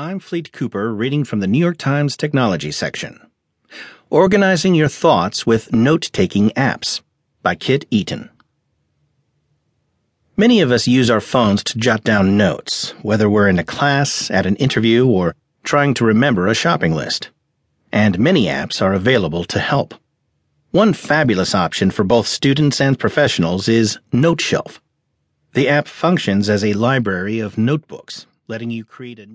I'm Fleet Cooper reading from the New York Times Technology section. Organizing Your Thoughts with Note Taking Apps by Kit Eaton. Many of us use our phones to jot down notes, whether we're in a class, at an interview, or trying to remember a shopping list. And many apps are available to help. One fabulous option for both students and professionals is NoteShelf. The app functions as a library of notebooks, letting you create a